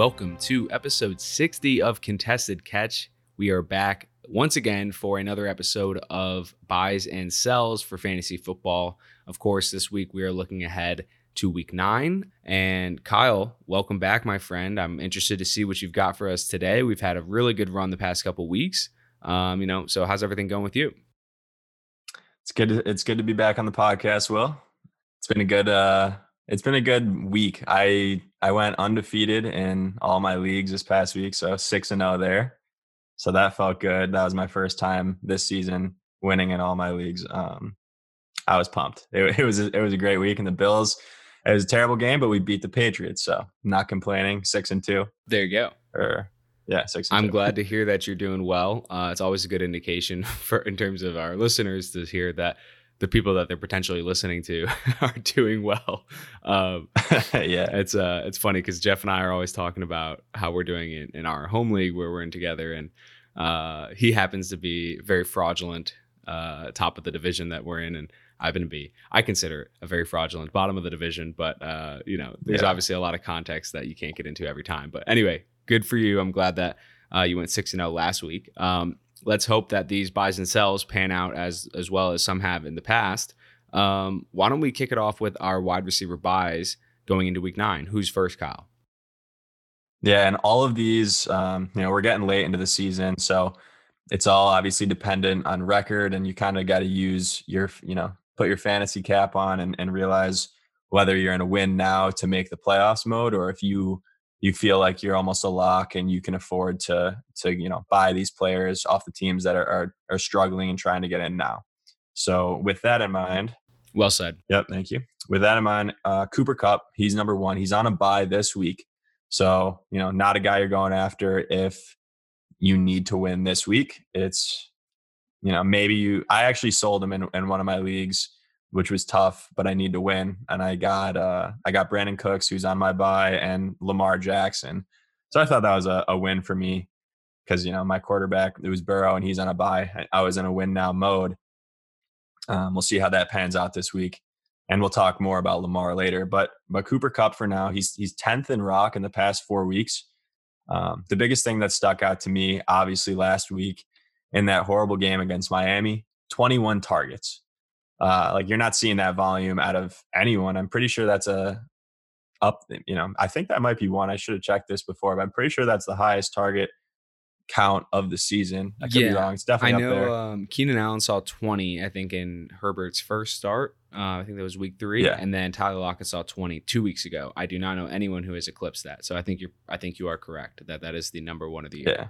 Welcome to episode 60 of Contested Catch. We are back once again for another episode of buys and sells for fantasy football. Of course, this week we are looking ahead to week nine. And Kyle, welcome back, my friend. I'm interested to see what you've got for us today. We've had a really good run the past couple weeks. Um, you know, so how's everything going with you? It's good. To, it's good to be back on the podcast, Will. It's been a good uh it's been a good week. I I went undefeated in all my leagues this past week, so six and zero oh there. So that felt good. That was my first time this season winning in all my leagues. Um, I was pumped. It, it was a, it was a great week, and the Bills. It was a terrible game, but we beat the Patriots, so not complaining. Six and two. There you go. Or yeah, six. I'm two. glad to hear that you're doing well. Uh, it's always a good indication for in terms of our listeners to hear that the people that they're potentially listening to are doing well. Um, yeah, it's uh, it's funny because Jeff and I are always talking about how we're doing in, in our home league where we're in together, and uh, he happens to be very fraudulent, uh, top of the division that we're in, and I've been to be I consider a very fraudulent bottom of the division, but uh, you know, there's yeah. obviously a lot of context that you can't get into every time. But anyway, good for you. I'm glad that uh, you went six and zero oh last week. Um, let's hope that these buys and sells pan out as as well as some have in the past. Um, why don't we kick it off with our wide receiver buys going into week nine? Who's first, Kyle? Yeah, and all of these, um, you know, we're getting late into the season, so it's all obviously dependent on record, and you kind of got to use your, you know, put your fantasy cap on and, and realize whether you're in a win now to make the playoffs mode, or if you you feel like you're almost a lock and you can afford to to you know buy these players off the teams that are are, are struggling and trying to get in now. So with that in mind, well said. Yep, thank you. With that in mind, uh, Cooper Kupp, he's number one. He's on a buy this week, so you know not a guy you're going after if you need to win this week. It's you know maybe you. I actually sold him in in one of my leagues which was tough, but I need to win. And I got uh, I got Brandin Cooks, who's on my buy, and Lamar Jackson. So I thought that was a, a win for me because you know my quarterback it was Burrow, and he's on a buy. I was in a win now mode. Um, we'll see how that pans out this week, and we'll talk more about Lamar later. But but Cooper Kupp for now, he's he's tenth in rock in the past four weeks. Um, the biggest thing that stuck out to me, obviously, last week in that horrible game against Miami, 21 targets. Uh, like you're not seeing that volume out of anyone. I'm pretty sure that's a up. You know, I think that might be one. I should have checked this before, but I'm pretty sure that's the highest target count of the season. I could yeah, be wrong. It's definitely I know. Um, Keenan Allen saw 20. I think in Herbert's first start. Uh, I think that was week three, yeah. and then Tyler Lockett saw 20 two weeks ago. I do not know anyone who has eclipsed that. So I think you're. I think you are correct that that is the number one of the year. Yeah.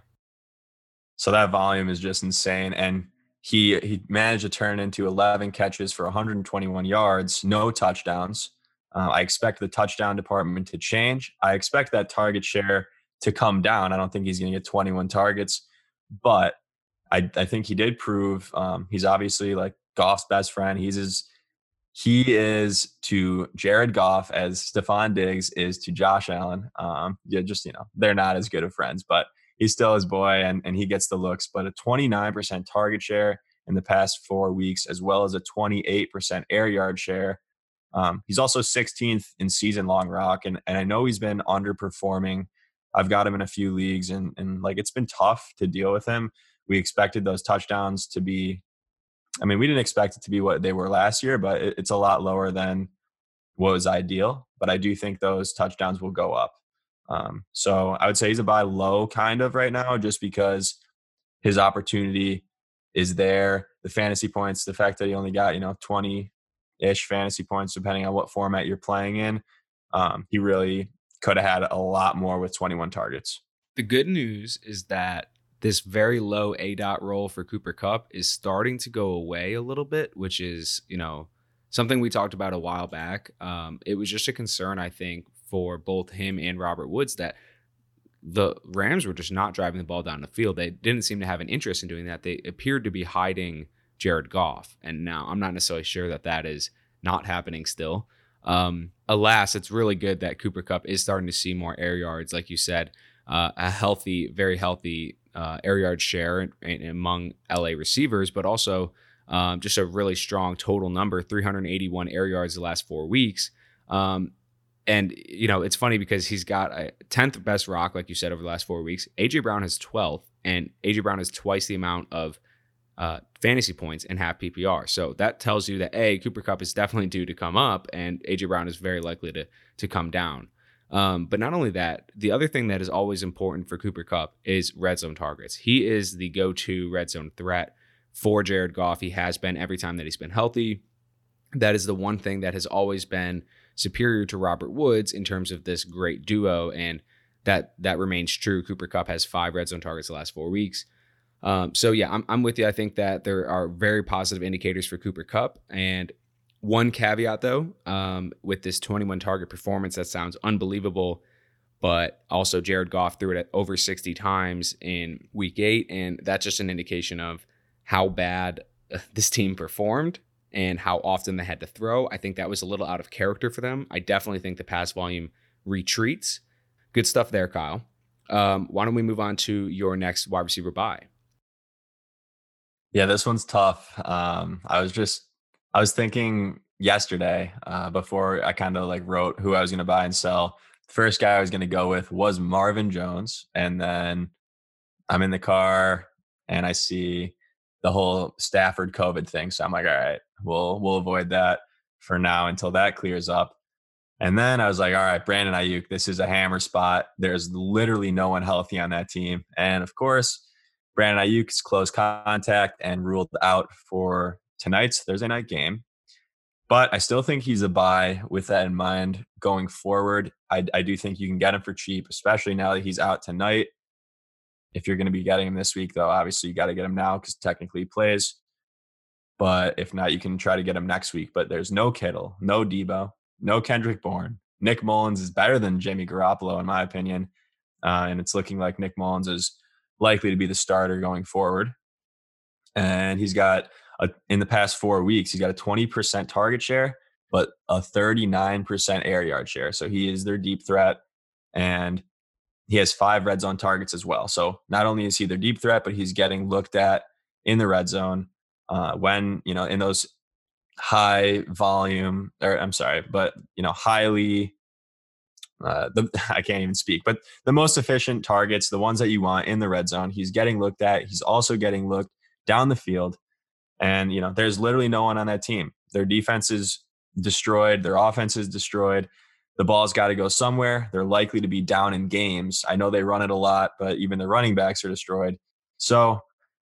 So that volume is just insane, and he he managed to turn into 11 catches for 121 yards, no touchdowns. Uh, I expect the touchdown department to change. I expect that target share to come down. I don't think he's going to get 21 targets, but I, I think he did prove um, he's obviously like Goff's best friend. He's his, he is to Jared Goff as Stefon Diggs is to Josh Allen. Um, yeah, just you know they're not as good of friends, but he's still his boy and, and he gets the looks. But a 29% target share in the past four weeks, as well as a 28% air yard share. Um, he's also 16th in season long rock. And, and I know he's been underperforming. I've got him in a few leagues and, and like it's been tough to deal with him. We expected those touchdowns to be, I mean, we didn't expect it to be what they were last year, but it, it's a lot lower than what was ideal. But I do think those touchdowns will go up. Um, so I would say he's a buy low kind of right now, just because his opportunity is there. The fantasy points, the fact that he only got you know twenty ish fantasy points, depending on what format you're playing in, um, he really could have had a lot more with 21 targets. The good news is that this very low aDOT roll for Cooper Kupp is starting to go away a little bit, which is you know something we talked about a while back. Um, it was just a concern, I think, for both him and Robert Woods that the Rams were just not driving the ball down the field. They didn't seem to have an interest in doing that. They appeared to be hiding Jared Goff. And now I'm not necessarily sure that that is not happening still. Um, alas, it's really good that Cooper Kupp is starting to see more air yards, like you said, uh, a healthy, very healthy uh, air yard share in, in, among LA receivers, but also um, just a really strong total number 381 air yards the last four weeks. Um, and you know it's funny because he's got a 10th best rock like you said over the last four weeks. Aj brown has 12th and aj brown has twice the amount of uh, fantasy points and half ppr so that tells you that a cooper Kupp is definitely due to come up and aj brown is very likely to to come down. Um, but not only that the other thing that is always important for cooper Kupp is red zone targets. He is the go-to red zone threat for jared goff. He has been every time that he's been healthy. That is the one thing that has always been superior to Robert Woods in terms of this great duo, and that that remains true. Cooper Kupp has five red zone targets the last four weeks. Um, so yeah, I'm, I'm with you. I think that there are very positive indicators for Cooper Kupp, and one caveat though, um, with this 21 target performance, that sounds unbelievable. But also, Jared Goff threw it at over 60 times in week eight, and that's just an indication of how bad uh, this team performed and how often they had to throw. I think that was a little out of character for them. I definitely think the pass volume retreats. Good stuff there, Kyle. Um, why don't we move on to your next wide receiver buy? Yeah, this one's tough. Um, I was just, I was thinking yesterday uh, before I kind of like wrote who I was going to buy and sell. First guy I was going to go with was Marvin Jones. And then I'm in the car and I see the whole Stafford COVID thing. So I'm like, all right, we'll we'll avoid that for now until that clears up. And then I was like, all right, Brandon Aiyuk, this is a hammer spot. There's literally no one healthy on that team. And of course, Brandon Aiyuk's close contact and ruled out for tonight's Thursday night game. But I still think he's a buy with that in mind going forward. I, I do think you can get him for cheap, especially now that he's out tonight. If you're going to be getting him this week, though, obviously you got to get him now because technically he plays. But if not, you can try to get him next week. But there's no Kittle, no Deebo, no Kendrick Bourne. Nick Mullens is better than Jimmy Garoppolo, in my opinion. Uh, and it's looking like Nick Mullens is likely to be the starter going forward. And he's got, a, in the past four weeks, he's got a 20% target share, but a 39% air yard share. So he is their deep threat. And he has five red zone targets as well. So not only is he their deep threat, but he's getting looked at in the red zone uh, when you know in those high volume or I'm sorry, but you know highly uh, the I can't even speak, but the most efficient targets, the ones that you want in the red zone, he's getting looked at. He's also getting looked down the field, and you know there's literally no one on that team. Their defense is destroyed. Their offense is destroyed the ball's got to go somewhere. They're likely to be down in games. I know they run it a lot, but even the running backs are destroyed. So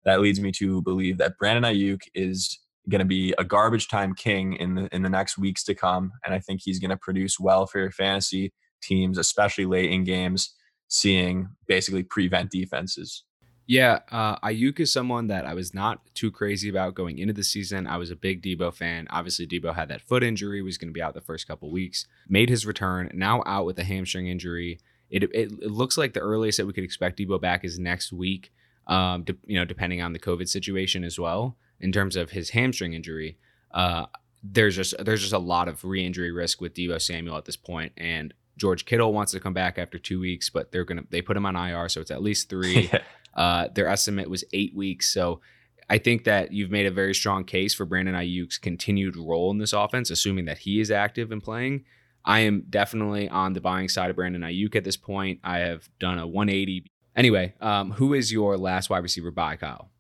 that leads me to believe that Brandon Aiyuk is going to be a garbage time king in the in the next weeks to come, and I think he's going to produce well for your fantasy teams, especially late in games, seeing basically prevent defenses. Yeah, uh, Aiyuk is someone that I was not too crazy about going into the season. I was a big Deebo fan. Obviously, Deebo had that foot injury, was going to be out the first couple weeks. Made his return, now out with a hamstring injury. It, it, it looks like the earliest that we could expect Deebo back is next week. Um, de- you know, depending on the COVID situation as well, in terms of his hamstring injury. Uh, there's just there's just a lot of re-injury risk with Deebo Samuel at this point, and George Kittle wants to come back after two weeks, but they're gonna they put him on IR, so it's at least three. Uh, their estimate was eight weeks. So I think that you've made a very strong case for Brandon Aiyuk's continued role in this offense, assuming that he is active and playing. I am definitely on the buying side of Brandon Aiyuk at this point. I have done a 180. Anyway, um, who is your last wide receiver buy, Kyle?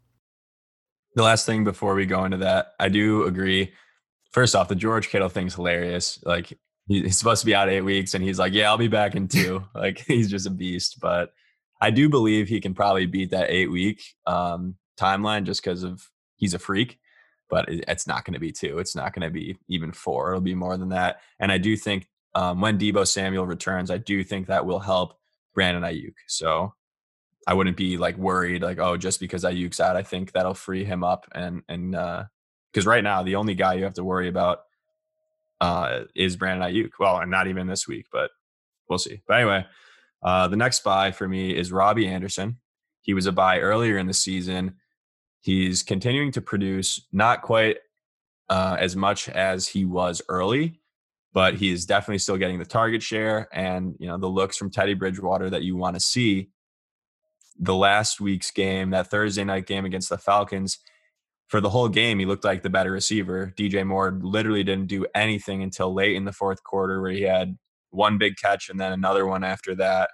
The last thing before we go into that, I do agree. First off, the George Kittle thing's hilarious. Like he's supposed to be out eight weeks, and he's like, "Yeah, I'll be back in two. like he's just a beast. But I do believe he can probably beat that eight week um, timeline just because of he's a freak. But it, it's not going to be two. It's not going to be even four. It'll be more than that. And I do think um, when Deebo Samuel returns, I do think that will help Brandon Aiyuk. So I wouldn't be like worried, like oh, just because Aiyuk's out, I think that'll free him up. And and because uh, right now the only guy you have to worry about uh, is Brandon Aiyuk. Well, and not even this week, but we'll see. But anyway, uh, the next buy for me is Robbie Anderson. He was a buy earlier in the season. He's continuing to produce, not quite uh, as much as he was early, but he is definitely still getting the target share and you know the looks from Teddy Bridgewater that you want to see. The last week's game, that Thursday night game against the Falcons, for the whole game, he looked like the better receiver. DJ Moore literally didn't do anything until late in the fourth quarter, where he had one big catch and then another one after that.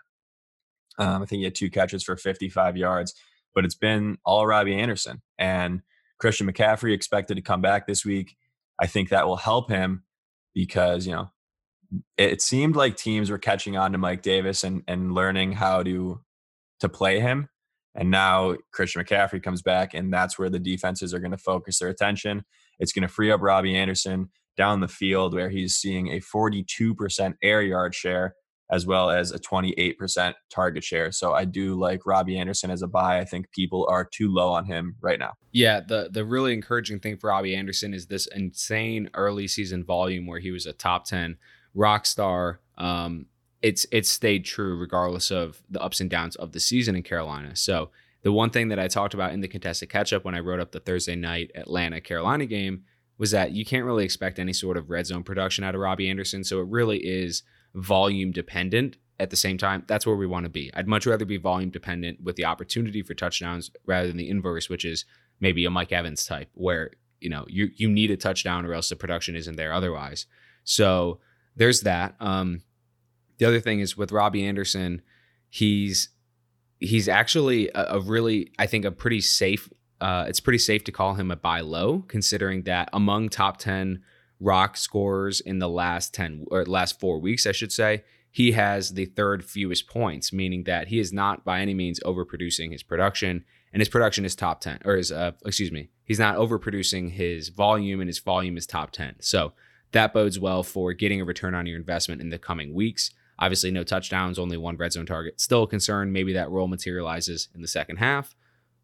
Um, I think he had two catches for 55 yards, but it's been all Robbie Anderson and Christian McCaffrey expected to come back this week. I think that will help him because, you know, it seemed like teams were catching on to Mike Davis and, and learning how to to play him. And now Christian McCaffrey comes back, and that's where the defenses are going to focus their attention. It's going to free up Robbie Anderson down the field, where he's seeing a 42% air yard share as well as a 28% target share. So I do like Robbie Anderson as a buy. I think people are too low on him right now. Yeah, the the really encouraging thing for Robbie Anderson is this insane early season volume where he was a top 10 rock star. Um, it's it's stayed true regardless of the ups and downs of the season in Carolina. So the one thing that I talked about in the contested catch up when I wrote up the Thursday night Atlanta Carolina game was that you can't really expect any sort of red zone production out of Robbie Anderson. So it really is volume dependent. At the same time, that's where we want to be. I'd much rather be volume dependent with the opportunity for touchdowns rather than the inverse, which is maybe a Mike Evans type, where you know you you need a touchdown or else the production isn't there otherwise. So there's that. Um, the other thing is with Robbie Anderson, he's he's actually a, a really I think a pretty safe. Uh, it's pretty safe to call him a buy low, considering that among top ten rock scorers in the last ten or last four weeks, I should say, he has the third fewest points, meaning that he is not by any means overproducing his production, and his production is top ten, or his uh, excuse me, he's not overproducing his volume, and his volume is top ten. So that bodes well for getting a return on your investment in the coming weeks. Obviously, no touchdowns, only one red zone target. Still a concern. Maybe that role materializes in the second half.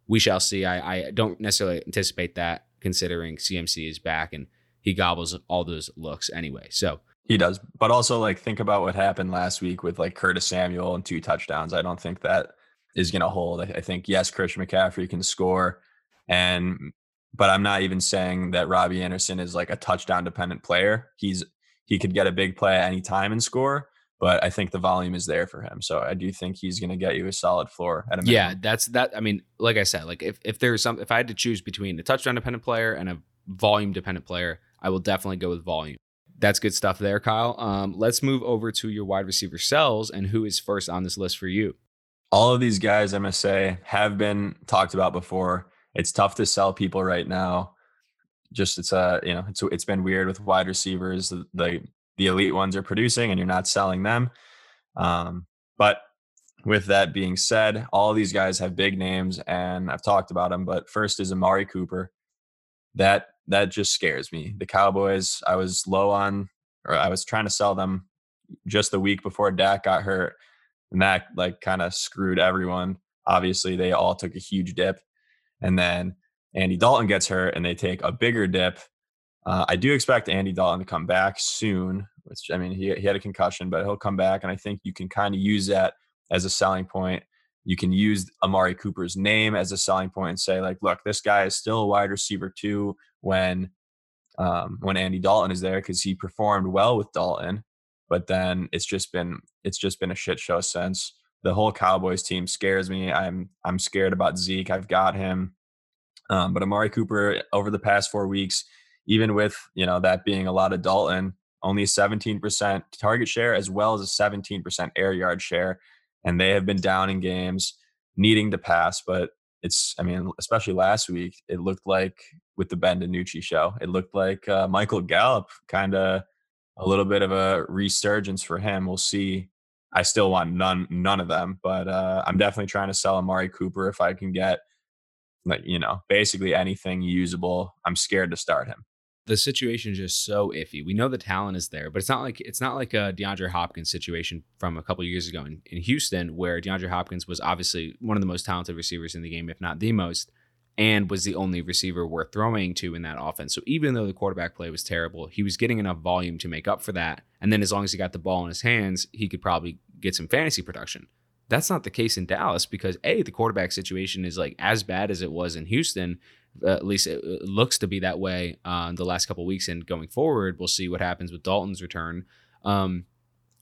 We shall see. I, I don't necessarily anticipate that considering CMC is back and he gobbles all those looks anyway. So he does. But also, like, think about what happened last week with like Curtis Samuel and two touchdowns. I don't think that is going to hold. I, I think, yes, Christian McCaffrey can score. And, but I'm not even saying that Robbie Anderson is like a touchdown dependent player. He's, he could get a big play at any time and score but I think the volume is there for him. So I do think he's going to get you a solid floor at a minimum. Yeah, that's that. I mean, like I said, like if, if there's some, if I had to choose between a touchdown dependent player and a volume dependent player, I will definitely go with volume. That's good stuff there, Kyle. Um, let's move over to your wide receiver cells and who is first on this list for you. All of these guys, I must say, have been talked about before. It's tough to sell people right now. Just it's a uh, you know it's it's been weird with wide receivers. The, the the elite ones are producing and you're not selling them. Um, but with that being said, all these guys have big names and I've talked about them. But first is Amari Cooper. That that just scares me. The Cowboys, I was low on, or I was trying to sell them just the week before Dak got hurt, and that like kind of screwed everyone. Obviously, they all took a huge dip, and then Andy Dalton gets hurt, and they take a bigger dip, uh, I do expect Andy Dalton to come back soon. Which I mean, he he had a concussion, but he'll come back, and I think you can kind of use that as a selling point. You can use Amari Cooper's name as a selling point and say, like, look, this guy is still a wide receiver too when um, when Andy Dalton is there because he performed well with Dalton, but then it's just been it's just been a shit show since. The whole Cowboys team scares me. I'm I'm scared about Zeke. I've got him, um, but Amari Cooper over the past four weeks even with you know that being a lot of Dalton, only 17% target share as well as a 17% air yard share, and they have been down in games, needing to pass. But it's, I mean, especially last week, it looked like with the Ben DiNucci show, it looked like uh, Michael Gallup kind of a little bit of a resurgence for him. We'll see. I still want none none of them, but uh, I'm definitely trying to sell Amari Cooper if I can get like you know basically anything usable. I'm scared to start him the situation is just so iffy. We know the talent is there, but it's not like it's not like a DeAndre Hopkins situation from a couple years ago in, in Houston, where DeAndre Hopkins was obviously one of the most talented receivers in the game, if not the most, and was the only receiver worth throwing to in that offense. So even though the quarterback play was terrible, he was getting enough volume to make up for that. And then as long as he got the ball in his hands, he could probably get some fantasy production. That's not the case in Dallas because a the quarterback situation is like as bad as it was in Houston, at least it, looks to be that way uh, the last couple weeks and going forward. We'll see what happens with Dalton's return. Um,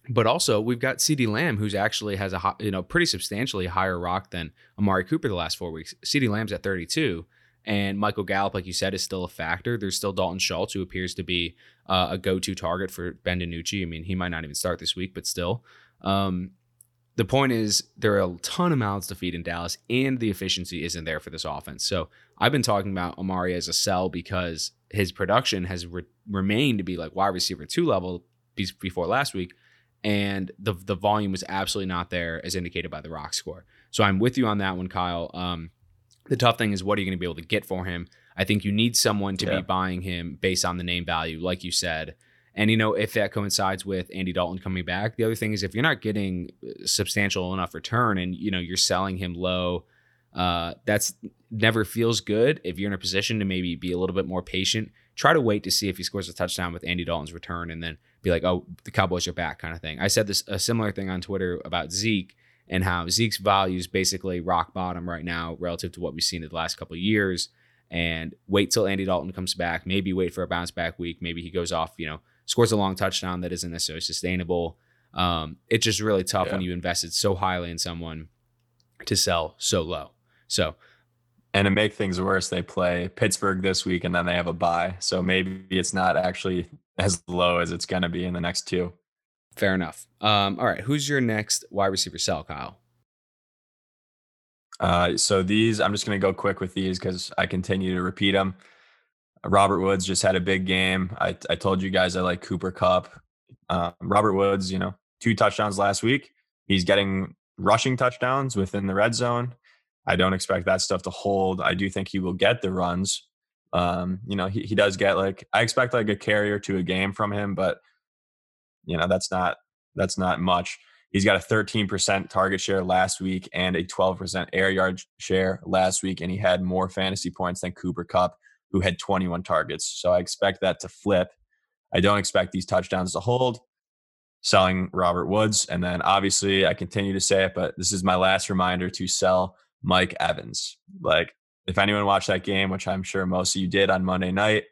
but also we've got CeeDee Lamb, who's actually has a you know pretty substantially higher rock than Amari Cooper the last four weeks. CeeDee Lamb's at 32, And Michael Gallup, like you said, is still a factor. There's still Dalton Schultz, who appears to be uh, a go-to target for Ben DiNucci. I mean, he might not even start this week, but still. Um, the point is, there are a ton of mouths to feed in Dallas, and the efficiency isn't there for this offense. So I've been talking about Amari as a sell because his production has re- remained to be like wide receiver two level before last week, and the the volume was absolutely not there as indicated by the rock score. So I'm with you on that one, Kyle. Um, the tough thing is what are you going to be able to get for him? I think you need someone to yeah. be buying him based on the name value, like you said. And you know, if that coincides with Andy Dalton coming back, the other thing is if you're not getting substantial enough return and you know you're selling him low, uh, that's never feels good. If you're in a position to maybe be a little bit more patient, try to wait to see if he scores a touchdown with Andy Dalton's return, and then be like, oh, the Cowboys are back, kind of thing. I said this a similar thing on Twitter about Zeke and how Zeke's value is basically rock bottom right now relative to what we've seen in the last couple of years. And wait till Andy Dalton comes back. Maybe wait for a bounce back week. Maybe he goes off, you know, scores a long touchdown that isn't necessarily sustainable. Um, it's just really tough yeah. when you invested so highly in someone to sell so low. So, and to make things worse, they play Pittsburgh this week and then they have a bye. So maybe it's not actually as low as it's going to be in the next two. Fair enough. Um, all right. Who's your next wide receiver sell, Kyle? Uh, so these, I'm just going to go quick with these because I continue to repeat them. Robert Woods just had a big game. I, I told you guys I like Cooper Kupp. Uh, Robert Woods, you know, two touchdowns last week. He's getting rushing touchdowns within the red zone. I don't expect that stuff to hold. I do think he will get the runs. Um, you know, he, he does get like I expect like a carrier to a game from him, but you know, that's not that's not much. He's got a 13% target share last week and a 12% air yard share last week, and he had more fantasy points than Cooper Kupp, who had 21 targets. So I expect that to flip. I don't expect these touchdowns to hold. Selling Robert Woods. And then obviously, I continue to say it, but this is my last reminder to sell Mike Evans. Like, if anyone watched that game, which I'm sure most of you did on Monday night,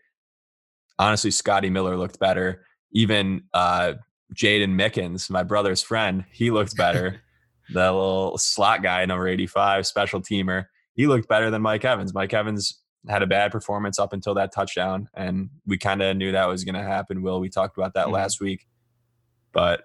honestly, Scotty Miller looked better. Even uh, Jaydon Mickens, my brother's friend, he looked better. the little slot guy, number 85, special teamer, he looked better than Mike Evans. Mike Evans had a bad performance up until that touchdown, and we kind of knew that was going to happen. Will we talked about that mm-hmm. last week? But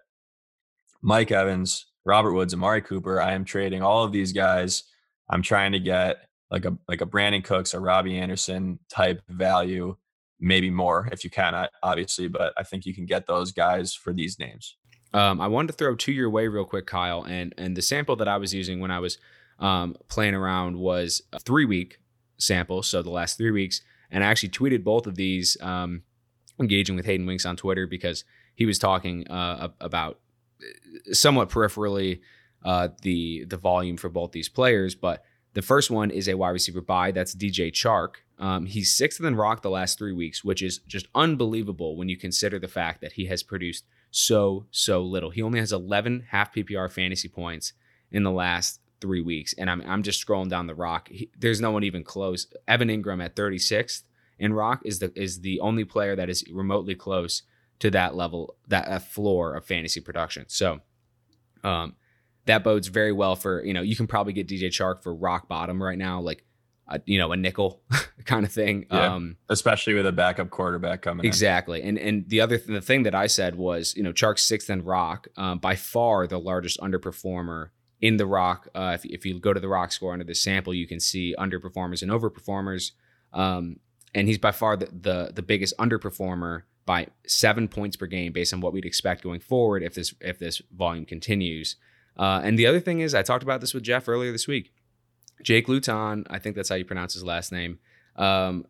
Mike Evans, Robert Woods, Amari Cooper, I am trading all of these guys. I'm trying to get like a like a Brandin Cooks, or Robbie Anderson type value, maybe more if you can, obviously. But I think you can get those guys for these names. Um, I wanted to throw to your way real quick, Kyle, and and the sample that I was using when I was um, playing around was a three week sample, so the last three weeks, and I actually tweeted both of these, um, engaging with Hayden Winks on Twitter because he was talking uh, about uh, somewhat peripherally uh, the the volume for both these players. But the first one is a wide receiver buy. That's DJ Chark. Um, he's sixth in Rock the last three weeks, which is just unbelievable when you consider the fact that he has produced so so little. He only has 11 half PPR fantasy points in the last three weeks, and I'm I'm just scrolling down the Rock. He, there's no one even close. Evan Engram at 36th in Rock is the is the only player that is remotely close to that level, that floor of fantasy production. So, um, that bodes very well for you know you can probably get DJ Chark for rock bottom right now, like a, you know a nickel kind of thing. Yeah, um, especially with a backup quarterback coming. Exactly, in. and and the other th- the thing that I said was you know Chark's sixth and rock um, by far the largest underperformer in the rock. Uh, if if you go to the rock score under the sample, you can see underperformers and overperformers. Um, and he's by far the, the the biggest underperformer by seven points per game based on what we'd expect going forward if this if this volume continues. Uh, and the other thing is, I talked about this with Jeff earlier this week. Jake Luton, I think that's how you pronounce his last name. Um,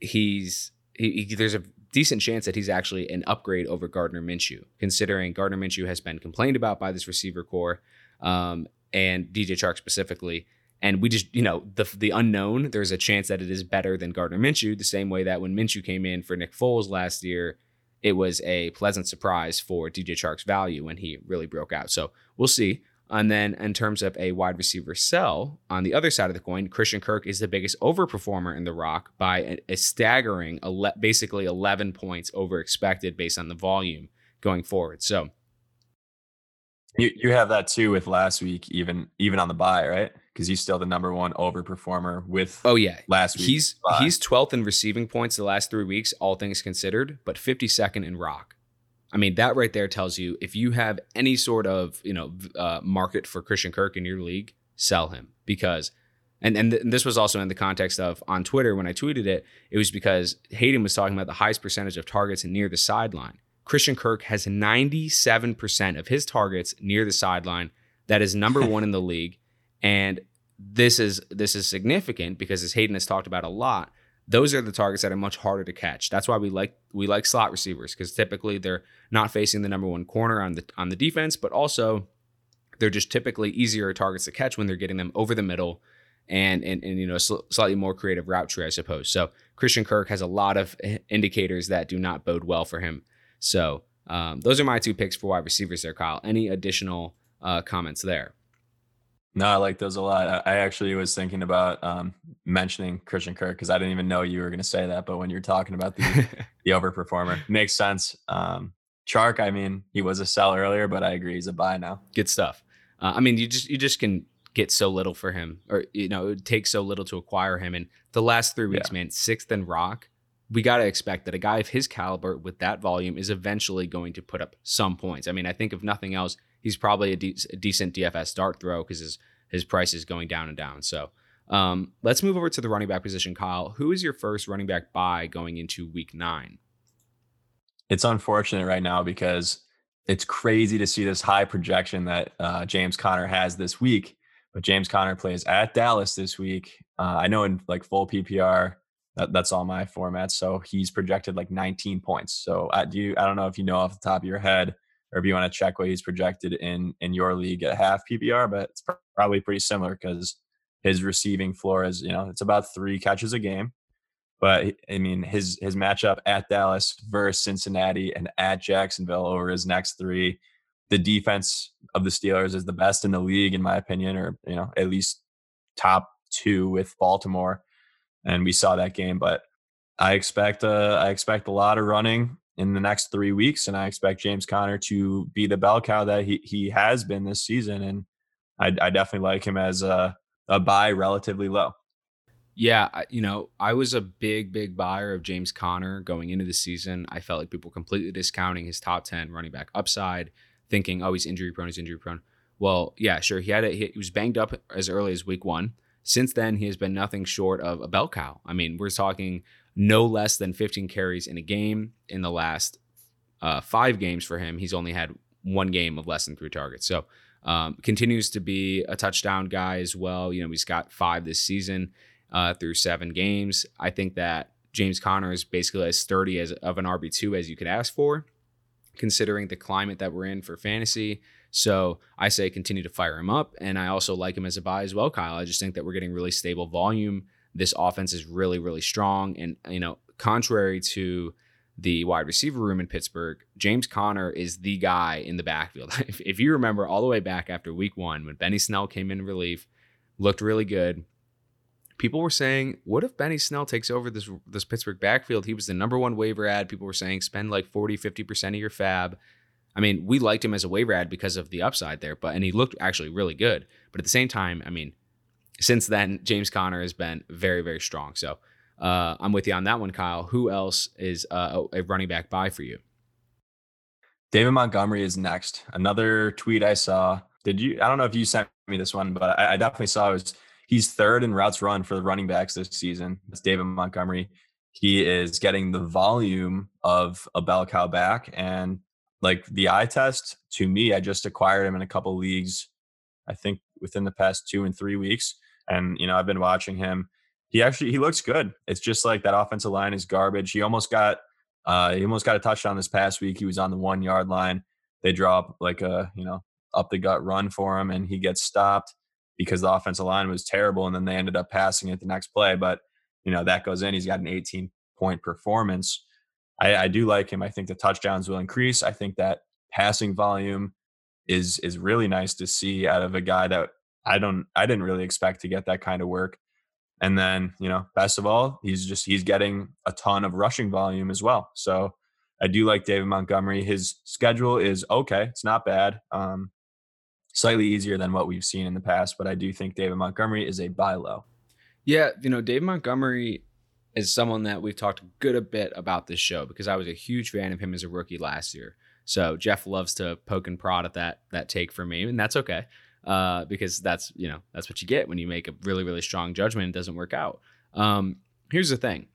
he's he, he, there's a decent chance that he's actually an upgrade over Gardner Minshew, considering Gardner Minshew has been complained about by this receiver core um, and DJ Chark specifically. And we just, you know, the the unknown. There's a chance that it is better than Gardner Minshew, the same way that when Minshew came in for Nick Foles last year, it was a pleasant surprise for DJ Chark's value when he really broke out. So we'll see. And then in terms of a wide receiver sell, on the other side of the coin, Christian Kirk is the biggest overperformer in the Rock by a, a staggering, ele- basically 11 points over expected based on the volume going forward. So you you have that too with last week, even even on the buy, right? Because he's still the number one overperformer with Oh yeah, last week. he's he's 12th in receiving points the last three weeks, all things considered, but 52nd in rock. I mean, that right there tells you if you have any sort of you know uh, market for Christian Kirk in your league, sell him because. And, and, th- and this was also in the context of on Twitter when I tweeted it, it was because Hayden was talking about the highest percentage of targets near the sideline. Christian Kirk has 97% of his targets near the sideline. That is number one in the league. And this is this is significant because as Hayden has talked about a lot, those are the targets that are much harder to catch. That's why we like we like slot receivers because typically they're not facing the number one corner on the on the defense, but also they're just typically easier targets to catch when they're getting them over the middle and and, and you know sl- slightly more creative route tree, I suppose. So Christian Kirk has a lot of indicators that do not bode well for him. So um, those are my two picks for wide receivers there, Kyle. Any additional uh, comments there? No, I like those a lot. I actually was thinking about um, mentioning Christian Kirk because I didn't even know you were going to say that. But when you're talking about the the overperformer, makes sense. Um, Chark, I mean, he was a sell earlier, but I agree he's a buy now. Good stuff. Uh, I mean, you just you just can get so little for him, or you know, it takes so little to acquire him. And the last three weeks, yeah. man, sixth and rock. We got to expect that a guy of his caliber with that volume is eventually going to put up some points. I mean, I think if nothing else, he's probably a, de- a decent DFS start throw because his his price is going down and down. So um, let's move over to the running back position, Kyle. Who is your first running back buy going into Week Nine? It's unfortunate right now because it's crazy to see this high projection that uh, James Conner has this week but James Conner plays at Dallas this week. Uh, I know in like full PPR, that, that's all my formats. So he's projected like 19 points. So uh, do you? I don't know if you know off the top of your head, or if you want to check what he's projected in in your league at half PPR, but it's probably pretty similar because his receiving floor is you know it's about three catches a game. But I mean his his matchup at Dallas versus Cincinnati and at Jacksonville over his next three the defense of the Steelers is the best in the league, in my opinion, or you know at least top two with Baltimore, and we saw that game. But I expect uh, I expect a lot of running in the next three weeks, and I expect James Conner to be the bell cow that he he has been this season, and I, I definitely like him as a a buy relatively low. Yeah, you know, I was a big, big buyer of James Conner going into the season. I felt like people completely discounting his top 10 running back upside thinking, oh, he's injury prone, he's injury prone. Well, yeah, sure. He had a, he was banged up as early as week one. Since then, he has been nothing short of a bell cow. I mean, we're talking no less than 15 carries in a game in the last uh, five games for him. He's only had one game of less than three targets. So um, continues to be a touchdown guy as well. You know, he's got five this season uh, through seven games. I think that James Conner is basically as sturdy as of an RB two as you could ask for considering the climate that we're in for fantasy. So I say continue to fire him up. And I also like him as a buy as well, Kyle. I just think that we're getting really stable volume. This offense is really, really strong. And, you know, contrary to the wide receiver room in Pittsburgh, James Conner is the guy in the backfield. if, if you remember all the way back after week one, when Benny Snell came in relief, looked really good, people were saying, what if Benny Snell takes over this this Pittsburgh backfield? He was the number one waiver ad. People were saying spend like 40, 50% of your FAAB. I mean, we liked him as a waiver ad because of the upside there, but and he looked actually really good. But at the same time, I mean, since then, James Conner has been very, very strong. So uh, I'm with you on that one, Kyle. Who else is uh, a running back buy for you? David Montgomery is next. Another tweet I saw. Did you? I don't know if you sent me this one, but I, I definitely saw it was He's third in routes run for the running backs this season. It's David Montgomery. He is getting the volume of a bell cow back. And like the eye test, to me, I just acquired him in a couple leagues, I think within the past two and three weeks. And, you know, I've been watching him. He actually he looks good. It's just like that offensive line is garbage. He almost got uh he almost got a touchdown this past week. He was on the one yard line. They drop like a, you know, up the gut run for him and he gets stopped because the offensive line was terrible and then they ended up passing it the next play. But, you know, that goes in. He's got an 18 point performance. I, I do like him. I think the touchdowns will increase. I think that passing volume is is really nice to see out of a guy that I don't I didn't really expect to get that kind of work. And then, you know, best of all, he's just he's getting a ton of rushing volume as well. So I do like David Montgomery. His schedule is okay. It's not bad. Um, slightly easier than what we've seen in the past. But I do think David Montgomery is a buy low. Yeah, you know, David Montgomery is someone that we've talked a good a bit about this show because I was a huge fan of him as a rookie last year. So Jeff loves to poke and prod at that that take for me, and that's okay uh, because that's you know that's what you get when you make a really really strong judgment and it doesn't work out. Um, here's the thing.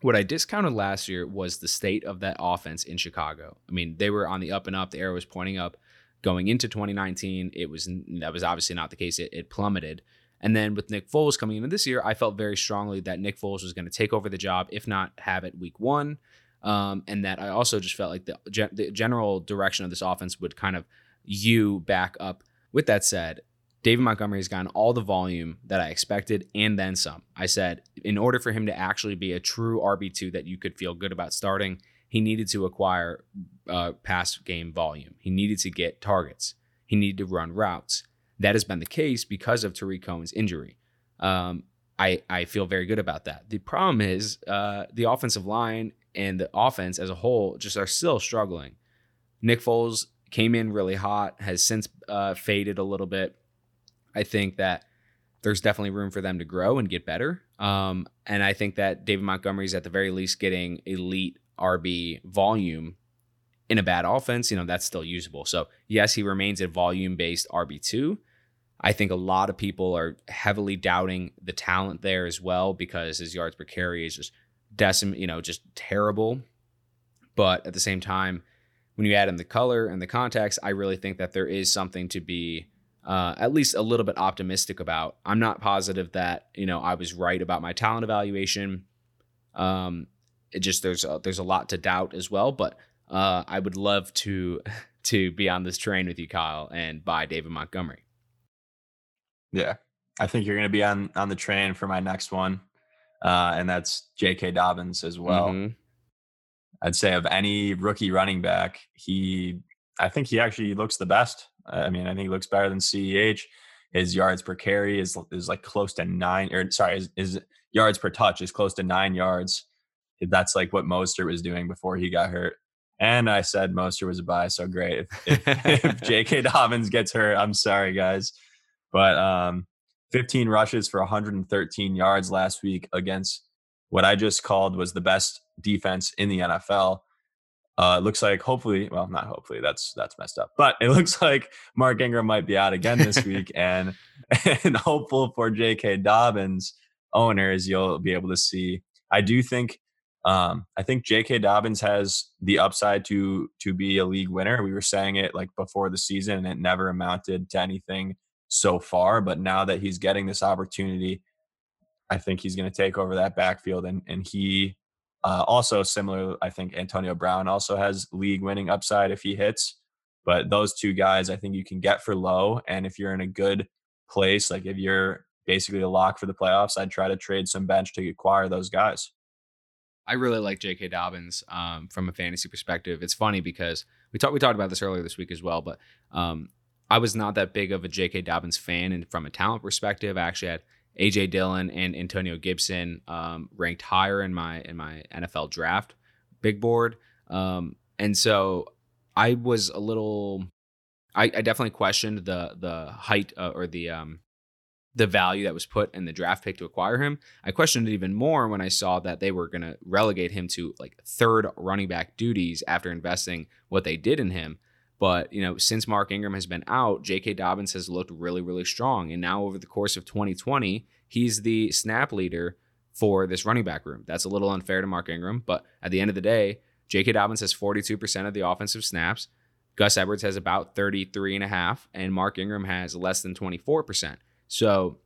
What I discounted last year was the state of that offense in Chicago. I mean, they were on the up and up. The arrow was pointing up going into 2019. It was that was obviously not the case. It, it plummeted. And then with Nick Foles coming into this year, I felt very strongly that Nick Foles was going to take over the job, if not have it week one. Um, and that I also just felt like the, the general direction of this offense would kind of you back up. With that said, David Montgomery has gotten all the volume that I expected and then some. I said, in order for him to actually be a true RB2 that you could feel good about starting, he needed to acquire uh, pass game volume. He needed to get targets. He needed to run routes. That has been the case because of Tarik Cohen's injury. Um, I, I feel very good about that. The problem is uh, the offensive line and the offense as a whole just are still struggling. Nick Foles came in really hot, has since uh, faded a little bit. I think that there's definitely room for them to grow and get better. Um, and I think that David Montgomery is at the very least getting elite RB volume in a bad offense. You know, that's still usable. So, yes, he remains a volume based RB2. I think a lot of people are heavily doubting the talent there as well because his yards per carry is just decim, you know, just terrible. But at the same time, when you add in the color and the context, I really think that there is something to be uh, at least a little bit optimistic about. I'm not positive that you know I was right about my talent evaluation. Um, it just there's a, there's a lot to doubt as well, but uh, I would love to to be on this train with you, Kyle, and buy David Montgomery. Yeah, I think you're going to be on on the train for my next one, uh, and that's J.K. Dobbins as well. Mm-hmm. I'd say of any rookie running back, he I think he actually looks the best. I mean, I think he looks better than CEH. His yards per carry is is like close to nine, or sorry, his, his yards per touch is close to nine yards. That's like what Mostert was doing before he got hurt. And I said Mostert was a buy, so great. If, if, if J.K. Dobbins gets hurt, I'm sorry, guys. But um, 15 rushes for 113 yards last week against what I just called was the best defense in the NFL. Uh, it looks like hopefully, well, not hopefully, that's that's messed up, but it looks like Mark Ingram might be out again this week, and and hopeful for J.K. Dobbins owners, you'll be able to see. I do think, um, I think J.K. Dobbins has the upside to to be a league winner. We were saying it like before the season, and it never amounted to anything so far. But now that he's getting this opportunity, I think he's going to take over that backfield, and and he uh, also, similar, I think Antonio Brown also has league winning upside if he hits. But those two guys, I think you can get for low. And if you're in a good place, like if you're basically a lock for the playoffs, I'd try to trade some bench to acquire those guys. I really like J.K. Dobbins um, from a fantasy perspective. It's funny because we talked we talked about this earlier this week as well, but um, I was not that big of a J.K. Dobbins fan, and from a talent perspective, I actually had AJ Dillon and Antonio Gibson um, ranked higher in my in my NFL draft big board, um, and so I was a little. I, I definitely questioned the the height uh, or the um, the value that was put in the draft pick to acquire him. I questioned it even more when I saw that they were going to relegate him to like third running back duties after investing what they did in him. But, you know, since Mark Ingram has been out, J.K. Dobbins has looked really, really strong. And now over the course of 2020, he's the snap leader for this running back room. That's a little unfair to Mark Ingram. But at the end of the day, J.K. Dobbins has 42% of the offensive snaps. Gus Edwards has about 33 and a half, and Mark Ingram has less than 24%. So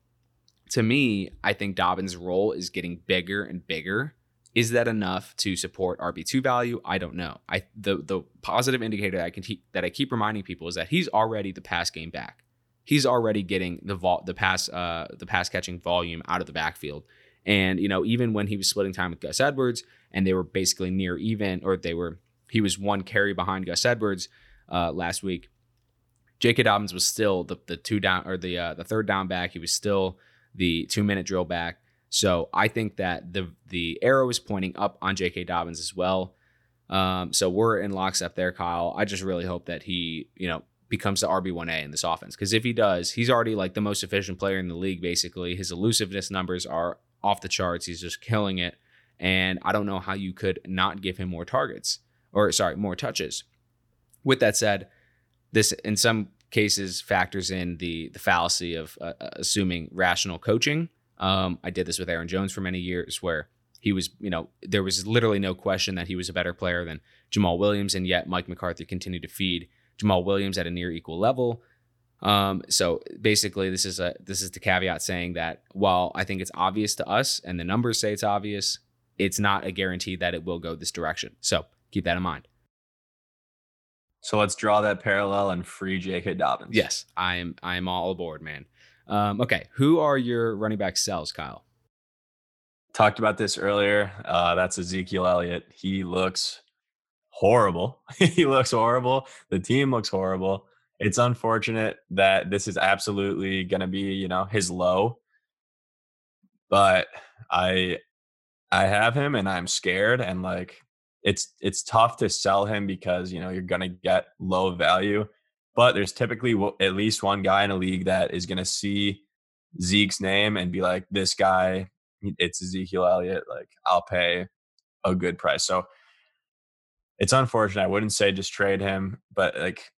to me, I think Dobbins' role is getting bigger and bigger is that enough to support RB2 value? I don't know. I the the positive indicator that I can that I keep reminding people is that he's already the pass game back. He's already getting the vol- the pass uh the pass catching volume out of the backfield. And you know, even when he was splitting time with Gus Edwards and they were basically near even or they were he was one carry behind Gus Edwards uh last week. J.K. Dobbins was still the the two down or the uh, the third down back. He was still the two minute drill back. So I think that the the arrow is pointing up on J.K. Dobbins as well. Um, so we're in lockstep there, Kyle. I just really hope that he, you know, becomes the RB1A in this offense. Because if he does, he's already like the most efficient player in the league, basically. His elusiveness numbers are off the charts. He's just killing it. And I don't know how you could not give him more targets or, sorry, more touches. With that said, this in some cases factors in the the fallacy of uh, uh assuming rational coaching. Um, I did this with Aaron Jones for many years, where he was, you know, there was literally no question that he was a better player than Jamaal Williams, and yet Mike McCarthy continued to feed Jamaal Williams at a near equal level. Um, so basically, this is a this is the caveat saying that while I think it's obvious to us, and the numbers say it's obvious, it's not a guarantee that it will go this direction. So keep that in mind. So let's draw that parallel and free J.K. Dobbins. Yes, I am. I am all aboard, man. Um, okay, who are your running back sells, Kyle? Talked about this earlier. Uh, that's Ezekiel Elliott. He looks horrible. he looks horrible. The team looks horrible. It's unfortunate that this is absolutely going to be, you know, his low. But I I have him and I'm scared and like it's it's tough to sell him because, you know, you're going to get low value, but there's typically at least one guy in a league that is going to see Zeke's name and be like this guy it's Ezekiel Elliott like I'll pay a good price. So it's unfortunate. I wouldn't say just trade him, but like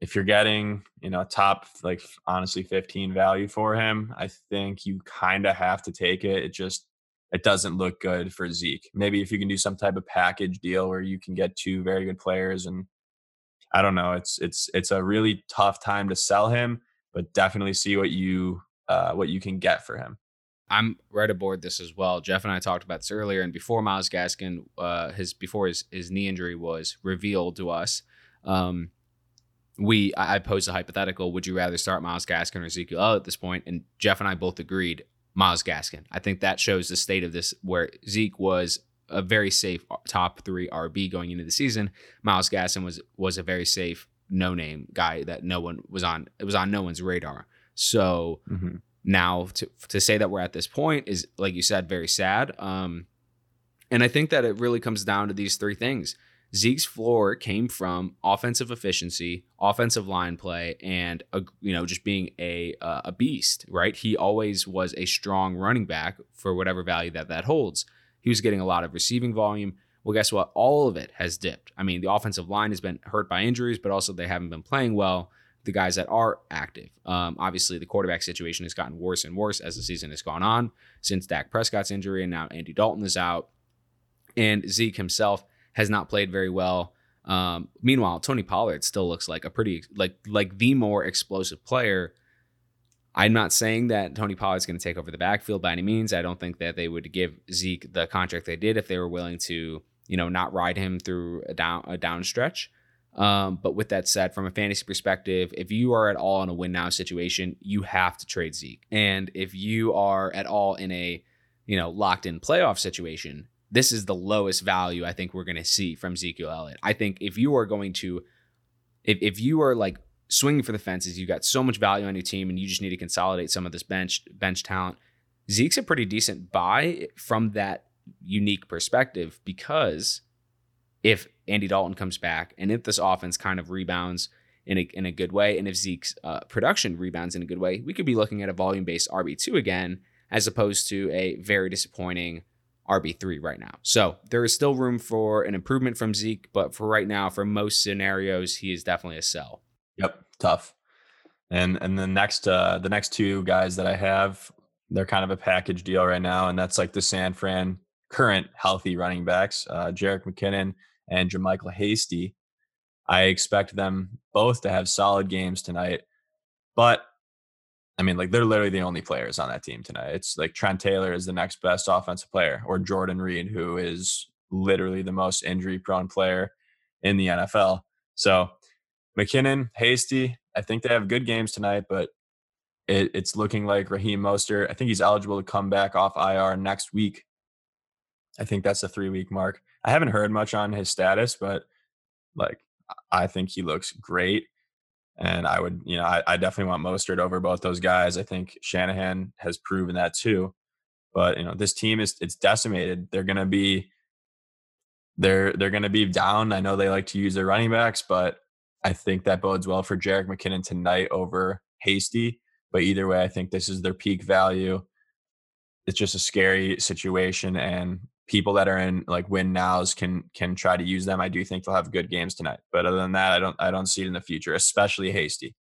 if you're getting, you know, top like honestly 15 value for him, I think you kind of have to take it. It just it doesn't look good for Zeke. Maybe if you can do some type of package deal where you can get two very good players and I don't know, it's it's it's a really tough time to sell him, but definitely see what you uh what you can get for him. I'm right aboard this as well. Jeff and I talked about this earlier, and before Myles Gaskin, uh, his before his his knee injury was revealed to us, um, we I, posed a hypothetical: Would you rather start Myles Gaskin or Ezekiel Elliott at this point? And Jeff and I both agreed Myles Gaskin. I think that shows the state of this, where Zeke was a very safe uh, top three RB going into the season. Myles Gaskin was was a very safe no name guy that no one was on. It was on no one's radar. So. Mm-hmm now to to say that we're at this point is like you said very sad um and i think that it really comes down to these three things zeke's floor came from offensive efficiency offensive line play and a, you know just being a uh, a beast right he always was a strong running back for whatever value that that holds he was getting a lot of receiving volume well guess what all of it has dipped i mean the offensive line has been hurt by injuries but also they haven't been playing well the guys that are active. Um, obviously, the quarterback situation has gotten worse and worse as the season has gone on since Dak Prescott's injury, and now Andy Dalton is out. And Zeke himself has not played very well. Um, meanwhile, Tony Pollard still looks like a pretty like like the more explosive player. I'm not saying that Tony Pollard is going to take over the backfield by any means. I don't think that they would give Zeke the contract they did if they were willing to, you know, not ride him through a down a down stretch. Um, but with that said, from a fantasy perspective, if you are at all in a win now situation, you have to trade Zeke. And if you are at all in a, you know, locked in playoff situation, this is the lowest value I think we're going to see from Ezekiel Elliott. I think if you are going to, if, if you are like swinging for the fences. You've got so much value on your team and you just need to consolidate some of this bench bench talent. Zeke's a pretty decent buy from that unique perspective because if Andy Dalton comes back and if this offense kind of rebounds in a, in a good way, and if Zeke's uh, production rebounds in a good way, we could be looking at a volume based RB2 again, as opposed to a very disappointing RB3 right now. So there is still room for an improvement from Zeke, but for right now, for most scenarios, he is definitely a sell. Yep, tough. And and the next uh the next two guys that I have, they're kind of a package deal right now, and that's like the San Fran current healthy running backs, uh Jerick McKinnon and JaMycal Hasty. I expect them both to have solid games tonight. But I mean, like they're literally the only players on that team tonight. It's like Trent Taylor is the next best offensive player, or Jordan Reed, who is literally the most injury prone player in the NFL. So McKinnon, Hasty, I think they have good games tonight, but it, it's looking like Raheem Mostert. I think he's eligible to come back off IR next week. I think that's the three week mark. I haven't heard much on his status, but like I think he looks great. And I would, you know, I, I definitely want Mostert over both those guys. I think Shanahan has proven that too. But you know, this team is it's decimated. They're gonna be they're they're gonna be down. I know they like to use their running backs, but I think that bodes well for Jerick McKinnon tonight over Hasty. But either way, I think this is their peak value. It's just a scary situation, and people that are in like win nows can can try to use them. I do think they'll have good games tonight. But other than that, I don't I don't see it in the future, especially Hasty.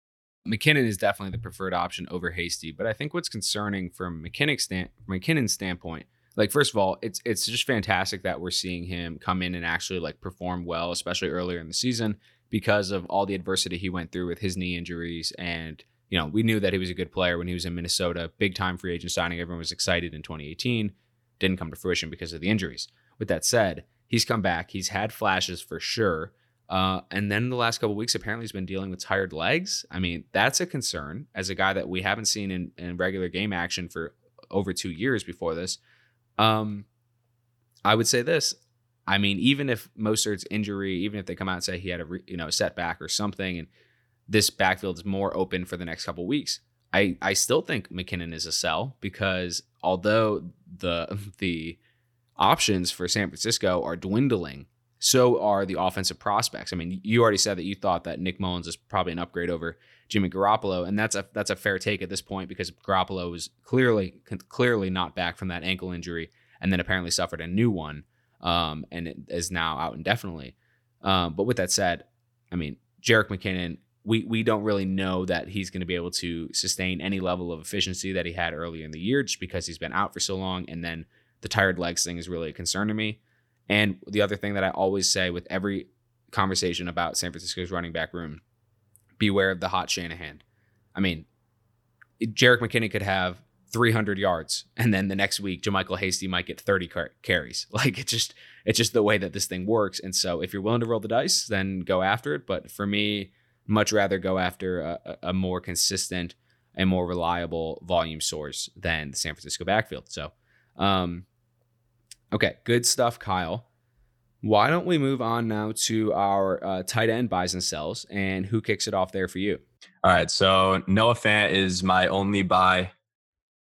McKinnon is definitely the preferred option over Hasty, but I think what's concerning from McKinnon's, stand, McKinnon's standpoint, like first of all, it's it's just fantastic that we're seeing him come in and actually like perform well, especially earlier in the season because of all the adversity he went through with his knee injuries and you know, we knew that he was a good player when he was in Minnesota, big time free agent signing. Everyone was excited in 2018. Didn't come to fruition because of the injuries. With that said, he's come back. He's had flashes for sure. Uh, and then the last couple weeks, apparently, he's been dealing with tired legs. I mean, that's a concern as a guy that we haven't seen in, in regular game action for over two years before this. Um, I would say this. I mean, even if Mostert's injury, even if they come out and say he had a you know setback or something, and this backfield is more open for the next couple weeks. I I still think McKinnon is a sell because although the the options for San Francisco are dwindling, so are the offensive prospects. I mean, you already said that you thought that Nick Mullens is probably an upgrade over Jimmy Garoppolo, and that's a that's a fair take at this point because Garoppolo was clearly clearly not back from that ankle injury, and then apparently suffered a new one, um, and it is now out indefinitely. Um, but with that said, I mean, Jerick McKinnon we we don't really know that he's going to be able to sustain any level of efficiency that he had earlier in the year just because he's been out for so long and then the tired legs thing is really a concern to me and the other thing that i always say with every conversation about san francisco's running back room beware of the hot shanahan i mean Jerick McKinnon could have 300 yards and then the next week JaMycal Hasty might get 30 car- carries like it's just it's just the way that this thing works and so if you're willing to roll the dice then go after it but for me much rather go after a, a more consistent and more reliable volume source than the San Francisco backfield. So, um, okay, good stuff, Kyle. Why don't we move on now to our uh, tight end buys and sells, and who kicks it off there for you? All right, so Noah Fant is my only buy.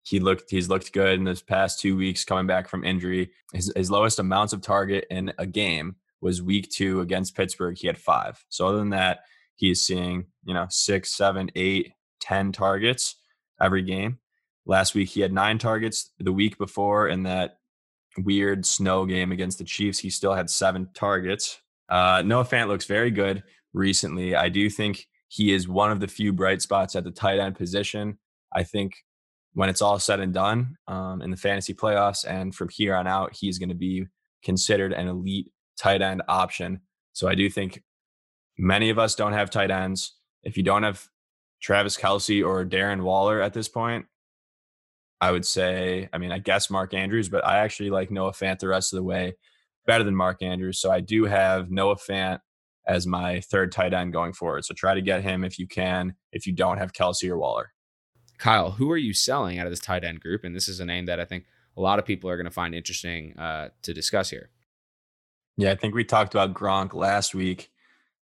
He looked he's looked good in this past two weeks coming back from injury. His, his lowest amounts of target in a game was week two against Pittsburgh. He had five. So other than that, he's seeing, you know, six, seven, eight, ten targets every game. Last week he had nine targets. The week before in that weird snow game against the Chiefs, he still had seven targets. Uh, Noah Fant looks very good recently. I do think he is one of the few bright spots at the tight end position. I think when it's all said and done um, in the fantasy playoffs and from here on out, he's going to be considered an elite tight end option. So I do think Many of us don't have tight ends. If you don't have Travis Kelce or Darren Waller at this point, I would say, I mean, I guess Mark Andrews, but I actually like Noah Fant the rest of the way better than Mark Andrews. So I do have Noah Fant as my third tight end going forward. So try to get him if you can, if you don't have Kelce or Waller. Kyle, who are you selling out of this tight end group? And this is a name that I think a lot of people are going to find interesting uh, to discuss here. Yeah, I think we talked about Gronk last week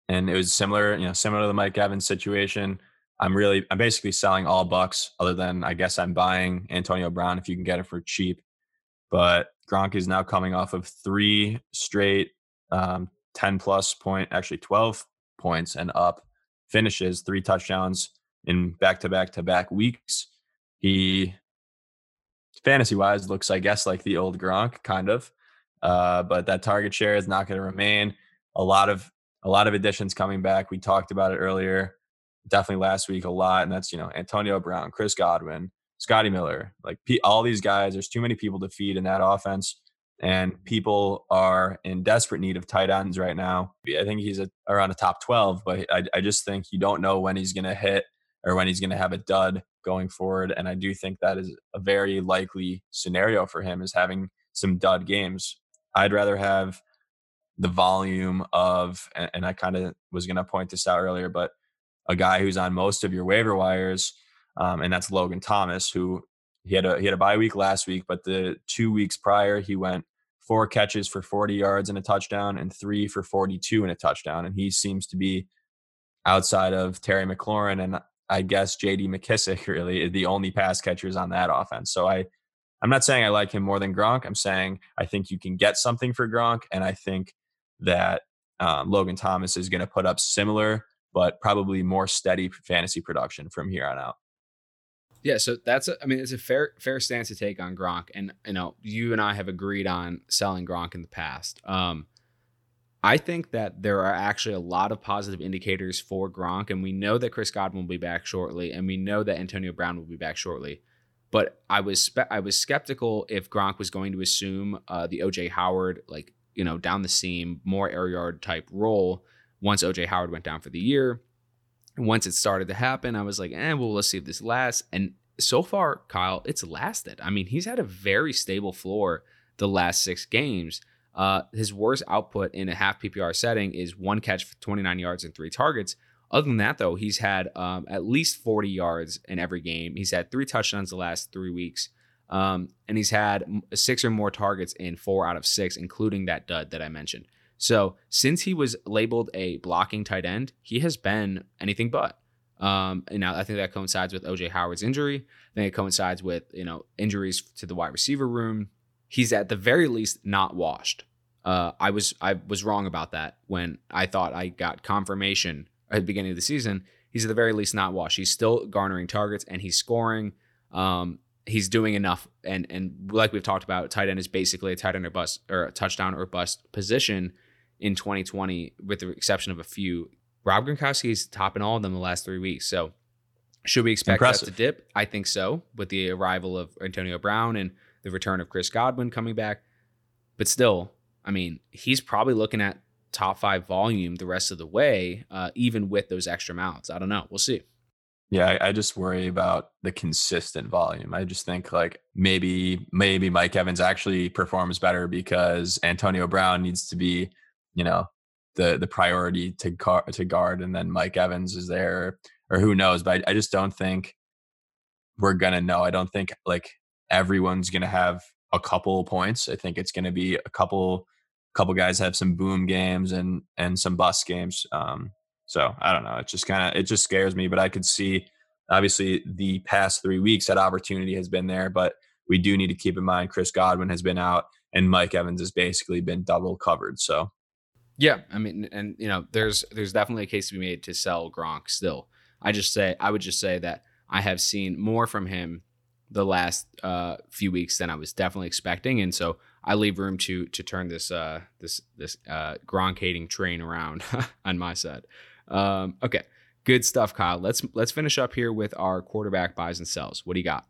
and it was similar, you know, similar to the Mike Evans situation. I'm really, I'm basically selling all Bucs, other than I guess I'm buying Antonio Brown if you can get it for cheap. But Gronk is now coming off of three straight um, 10 plus point, actually 12 points and up finishes, three touchdowns in back to back to back weeks. He, fantasy wise, looks, I guess, like the old Gronk, kind of. Uh, but that target share is not going to remain. A lot of a lot of additions coming back. We talked about it earlier, definitely last week a lot, and that's you know Antonio Brown, Chris Godwin, Scotty Miller, like all these guys. There's too many people to feed in that offense, and people are in desperate need of tight ends right now. I think he's a, around a top 12, but I, I just think you don't know when he's going to hit or when he's going to have a dud going forward, and I do think that is a very likely scenario for him is having some dud games. I'd rather have the volume of, and, I kind of was going to point this out earlier, but a guy who's on most of your waiver wires, um, and that's Logan Thomas, who he had a he had a bye week last week, but the two weeks prior he went four catches for 40 yards and a touchdown, and three for 42 and a touchdown, and he seems to be outside of Terry McLaurin and I guess J.D. McKissic really is the only pass catchers on that offense. So I I'm not saying I like him more than Gronk. I'm saying I think you can get something for Gronk, and I think that um, Logan Thomas is going to put up similar but probably more steady fantasy production from here on out. Yeah, so that's a, I mean it's a fair fair stance to take on Gronk, and you know you and I have agreed on selling Gronk in the past. Um, I think that there are actually a lot of positive indicators for Gronk, and we know that Chris Godwin will be back shortly, and we know that Antonio Brown will be back shortly. But I was spe- I was skeptical if Gronk was going to assume uh, the OJ Howard like you know down the seam more air yard type role once OJ Howard went down for the year once it started to happen, I was like, eh, well, let's see if this lasts. And so far, Kyle, it's lasted. I mean, he's had a very stable floor the last six games. Uh, his worst output in a half PPR setting is one catch for 29 yards and three targets. Other than that, though, he's had um, at least 40 yards in every game. He's had three touchdowns the last three weeks. Um, and he's had six or more targets in four out of six, including that dud that I mentioned. So since he was labeled a blocking tight end, he has been anything but. Um, and now I think that coincides with OJ Howard's injury. I think it coincides with you know injuries to the wide receiver room. He's at the very least not washed. Uh, I was I was wrong about that when I thought I got confirmation at the beginning of the season. He's at the very least not washed. He's still garnering targets and he's scoring. Um, he's doing enough. And and like we've talked about, tight end is basically a tight end or bust or a touchdown or bust position in 2020, with the exception of a few. Rob Gronkowski is topping all of them the last three weeks. So should we expect Impressive. that to dip? I think so, with the arrival of Antonio Brown and the return of Chris Godwin coming back. But still, I mean, he's probably looking at top five volume the rest of the way, uh, even with those extra mouths. I don't know. We'll see. Yeah, I, I, just worry about the consistent volume. I just think like maybe maybe Mike Evans actually performs better because Antonio Brown needs to be you know the the priority to car, to guard, and then Mike Evans is there, or who knows? But I, I just don't think we're gonna know. I don't think like everyone's gonna have a couple points. I think it's gonna be a couple couple guys have some boom games and and some bust games. Um, so I don't know. It just kind of it just scares me. But I could see obviously the past three weeks that opportunity has been there, but we do need to keep in mind Chris Godwin has been out and Mike Evans has basically been double covered. So yeah, I mean, and you know, there's there's definitely a case to be made to sell Gronk still. I just say I would just say that I have seen more from him the last uh, few weeks than I was definitely expecting, and so I leave room to to turn this uh, this this uh, Gronk hating train around on my side. Um, okay, good stuff, Kyle. Let's let's finish up here with our quarterback buys and sells. What do you got?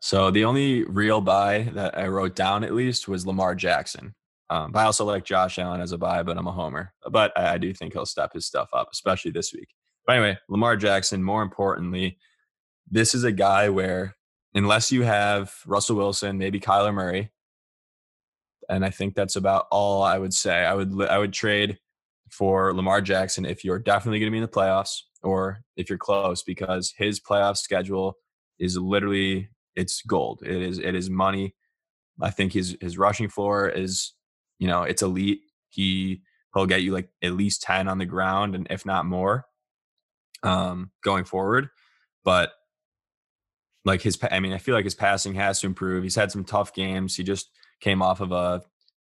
So the only real buy that I wrote down at least was Lamar Jackson. Um, I also like Josh Allen as a buy, but I'm a homer. But I, I do think he'll step his stuff up, especially this week. But anyway, Lamar Jackson, more importantly, this is a guy where unless you have Russell Wilson, maybe Kyler Murray, and I think that's about all I would say. I would I would trade for Lamar Jackson if you're definitely going to be in the playoffs or if you're close because his playoff schedule is literally it's gold. It is it is money. I think his his rushing floor is you know, it's elite. He he'll get you like at least 10 on the ground and if not more um going forward. But like his I mean, I feel like his passing has to improve. He's had some tough games. He just came off of a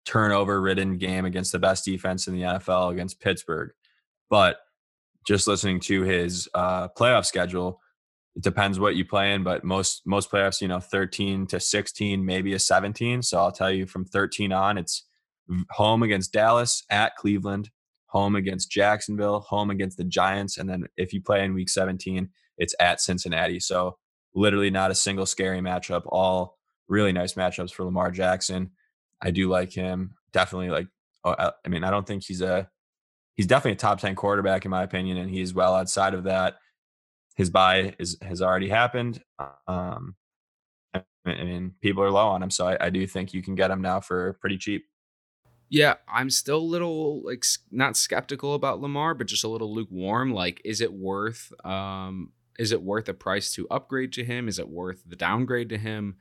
turnover ridden game against the best defense in the NFL against Pittsburgh. But just listening to his uh, playoff schedule, it depends what you play in, but most most playoffs, you know, 13 to 16, maybe a 17. So I'll tell you from 13 on, it's home against Dallas, at Cleveland, home against Jacksonville, home against the Giants, and then if you play in Week 17, it's at Cincinnati. So literally not a single scary matchup. All really nice matchups for Lamar Jackson. I do like him. Definitely like. Oh, I mean, I don't think he's a. He's definitely a top ten quarterback in my opinion, and he's well outside of that. His buy is has already happened. Um, I mean, people are low on him, so I, I do think you can get him now for pretty cheap. Yeah, I'm still a little like not skeptical about Lamar, but just a little lukewarm. Like, is it worth um is it worth a price to upgrade to him? Is it worth the downgrade to him?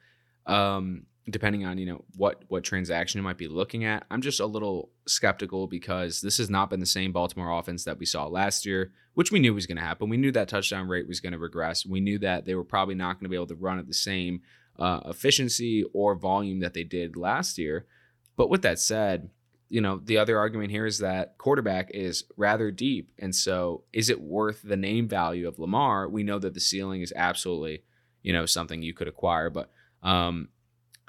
Um, depending on you know what what transaction you might be looking at. I'm just a little skeptical because this has not been the same Baltimore offense that we saw last year, which we knew was going to happen. We knew that touchdown rate was going to regress. We knew that they were probably not going to be able to run at the same uh, efficiency or volume that they did last year. But with that said, you know, the other argument here is that quarterback is rather deep. And so is it worth the name value of Lamar? We know that the ceiling is absolutely, you know, something you could acquire, but um,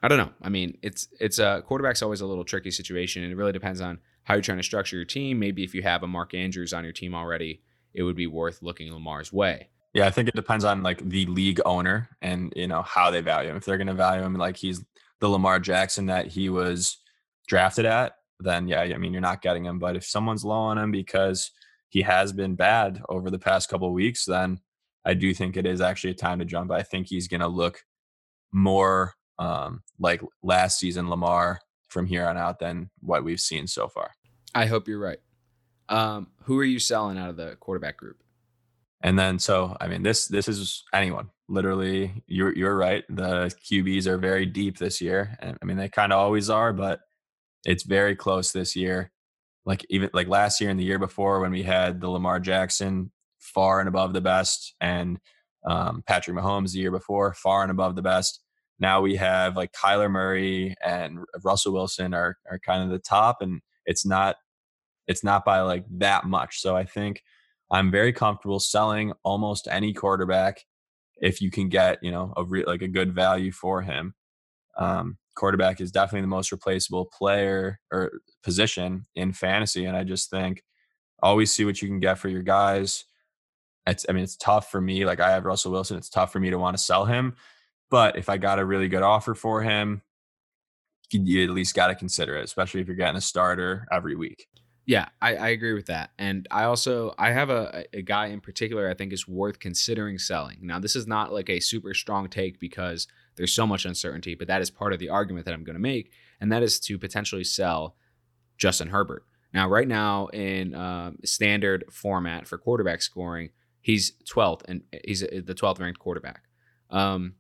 I don't know. I mean, it's it's a quarterback's always a little tricky situation, and it really depends on how you're trying to structure your team. Maybe if you have a Mark Andrews on your team already, it would be worth looking Lamar's way. Yeah, I think it depends on like the league owner and you know how they value him. If they're going to value him like he's the Lamar Jackson that he was drafted at, then yeah, I mean you're not getting him. But if someone's low on him because he has been bad over the past couple weeks, then I do think it is actually a time to jump. I think he's going to look more um, like last season Lamar from here on out than what we've seen so far. I hope you're right. Um, who are you selling out of the quarterback group? And then so I mean this this is anyone. Literally, you're you're right. The QBs are very deep this year. And I mean they kind of always are, but it's very close this year. Like even like last year and the year before when we had the Lamar Jackson far and above the best and um, Patrick Mahomes the year before far and above the best. Now we have like Kyler Murray and Russell Wilson are are kind of the top and it's not it's not by like that much. So I think I'm very comfortable selling almost any quarterback if you can get you know a re- like a good value for him. Um, quarterback is definitely the most replaceable player or position in fantasy, and I just think always see what you can get for your guys. It's I mean it's tough for me. Like I have Russell Wilson, it's tough for me to want to sell him, but if I got a really good offer for him, you at least got to consider it, especially if you're getting a starter every week. Yeah, I, I agree with that. And I also I have a, a guy in particular I think is worth considering selling. Now, this is not like a super strong take because there's so much uncertainty, but that is part of the argument that I'm going to make, and that is to potentially sell Justin Herbert. Now, right now in uh, standard format for quarterback scoring, he's 12th and he's the 12th ranked quarterback. Um,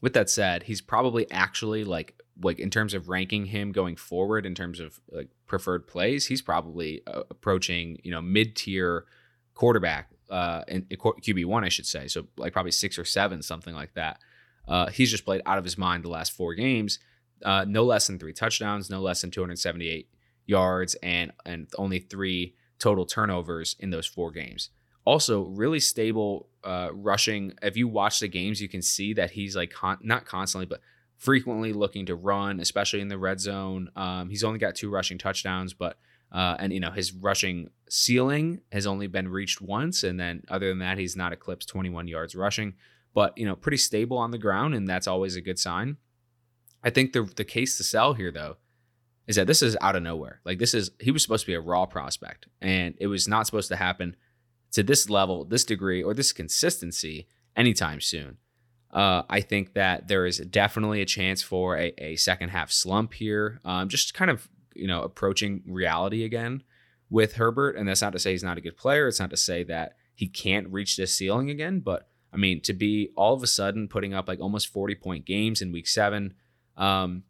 with that said, he's probably actually like like in terms of ranking him going forward in terms of like preferred plays, he's probably uh, approaching you know mid tier quarterback uh QB one I should say. So like probably six or seven something like that. Uh, he's just played out of his mind the last four games. Uh, no less than three touchdowns, no less than 278 yards, and and only three total turnovers in those four games. Also, really stable uh, rushing. If you watch the games, you can see that he's like con- not constantly, but frequently looking to run, especially in the red zone. Um, he's only got two rushing touchdowns, but uh, and you know his rushing ceiling has only been reached once, and then other than that, he's not eclipsed 21 yards rushing. But you know, pretty stable on the ground, and that's always a good sign. I think the the case to sell here, though, is that this is out of nowhere. Like this is he was supposed to be a raw prospect, and it was not supposed to happen to this level, this degree, or this consistency anytime soon. Uh, I think that there is definitely a chance for a, a second half slump here. Um, just kind of you know approaching reality again with Herbert, and that's not to say he's not a good player. It's not to say that he can't reach this ceiling again. But I mean, to be all of a sudden putting up like almost forty point games in Week Seven, um,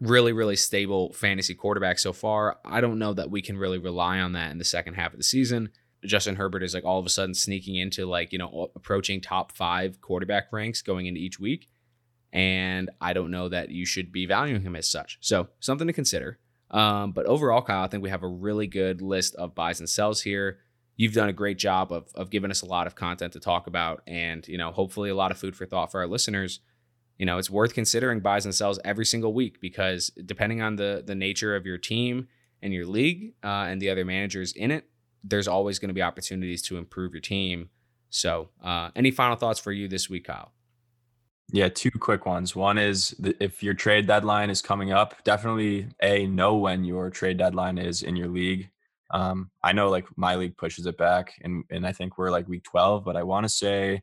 really really stable fantasy quarterback so far. I don't know that we can really rely on that in the second half of the season. Justin Herbert is like all of a sudden sneaking into like, you know, approaching top five quarterback ranks going into each week. And I don't know that you should be valuing him as such. So something to consider. Um, but overall, Kyle, I think we have a really good list of buys and sells here. You've done a great job of, of giving us a lot of content to talk about and, you know, hopefully a lot of food for thought for our listeners. You know, it's worth considering buys and sells every single week because depending on the the nature of your team and your league uh, and the other managers in it, there's always going to be opportunities to improve your team. So, uh, any final thoughts for you this week, Kyle? Yeah, two quick ones. One is if your trade deadline is coming up, definitely a know when your trade deadline is in your league. Um, I know like my league pushes it back, and and I think we're like week twelve, but I want to say,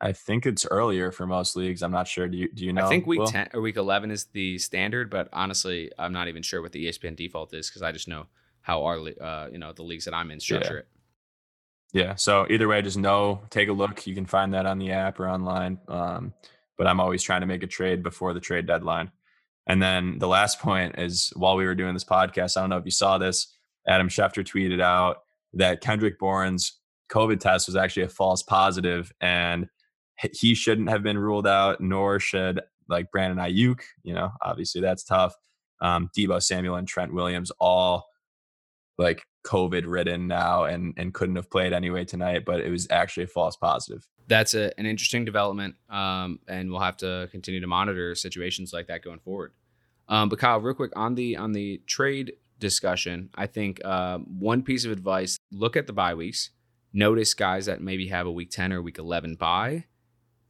I think it's earlier for most leagues. I'm not sure. Do you do you know? I think week Will? ten or week eleven is the standard, but honestly, I'm not even sure what the ESPN default is because I just know how our uh, you know the leagues that I'm in structure yeah. it. Yeah. So either way, just know, take a look. You can find that on the app or online. Um, but I'm always trying to make a trade before the trade deadline. And then the last point is while we were doing this podcast, I don't know if you saw this, Adam Schefter tweeted out that Kendrick Bourne's COVID test was actually a false positive and he shouldn't have been ruled out, nor should like Brandon Aiyuk. You know, obviously that's tough. um, Deebo Samuel and Trent Williams all like COVID ridden now and and couldn't have played anyway tonight, but it was actually a false positive. That's a, an interesting development, um, and we'll have to continue to monitor situations like that going forward. Um, but Kyle, real quick on the on the trade discussion, I think uh, one piece of advice: look at the bye weeks, notice guys that maybe have a week ten or week eleven bye,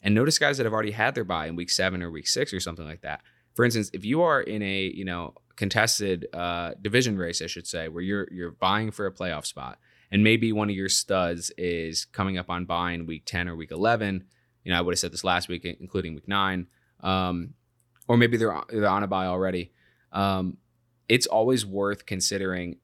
and notice guys that have already had their bye in week seven or week six or something like that. For instance, if you are in a you know contested uh, division race, I should say, where you're you're vying for a playoff spot, and maybe one of your studs is coming up on buying week ten or week eleven. You know, I would have said this last week, including week nine, um, or maybe they're they're on a bye already. Um, it's always worth considering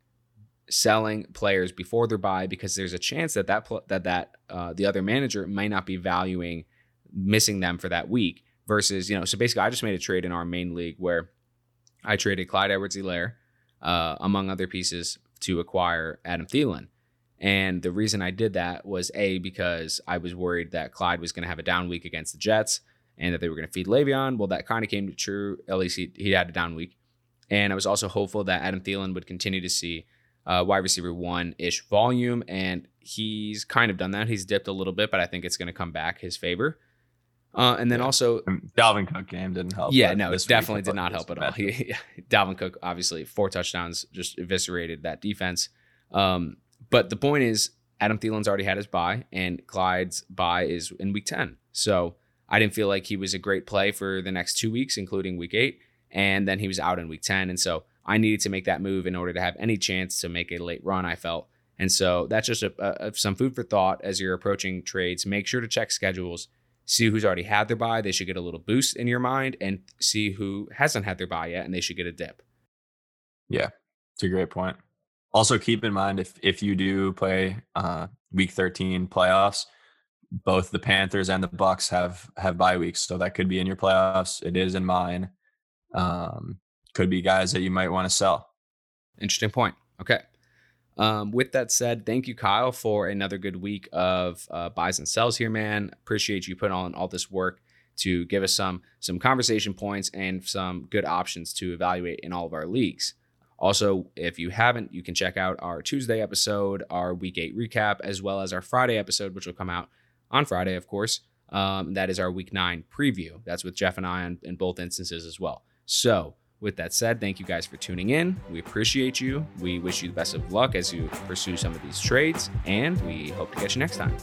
selling players before their bye because there's a chance that that that that uh, the other manager might not be valuing missing them for that week versus you know so basically I just made a trade in our main league where I traded Clyde Edwards-Helaire, uh, among other pieces, to acquire Adam Thielen. And the reason I did that was A, because I was worried that Clyde was going to have a down week against the Jets and that they were going to feed Le'Veon. Well, that kind of came to true. At least he, he had a down week. And I was also hopeful that Adam Thielen would continue to see uh, wide receiver one ish volume. And he's kind of done that. He's dipped a little bit, but I think it's going to come back his favor. Uh, and then yeah. also Dalvin Cook game didn't help. Yeah, no, it definitely did not help at all. He, Dalvin Cook obviously four touchdowns just eviscerated that defense. Um, but the point is, Adam Thielen's already had his bye, and Clyde's bye is in week ten. So I didn't feel like he was a great play for the next two weeks, including week eight, and then he was out in week ten, and so I needed to make that move in order to have any chance to make a late run. I felt. And so that's just a, a, some food for thought as you're approaching trades. Make sure to check schedules see who's already had their bye. They should get a little boost in your mind and see who hasn't had their bye yet and they should get a dip. Yeah, it's a great point. Also, keep in mind if if you do play uh, week 13 playoffs, both the Panthers and the Bucs have have bye weeks, so that could be in your playoffs. It is in mine. Um, could be guys that you might want to sell. Interesting point. Okay. Um, with that said, thank you, Kyle, for another good week of uh, buys and sells here, man. Appreciate you putting on all this work to give us some some conversation points and some good options to evaluate in all of our leagues. Also, if you haven't, you can check out our Tuesday episode, our Week Eight recap, as well as our Friday episode, which will come out on Friday, of course. Um, that is our Week Nine preview. That's with Jeff and I in, in both instances as well. So with that said, thank you guys for tuning in. We appreciate you. We wish you the best of luck as you pursue some of these trades, and we hope to catch you next time.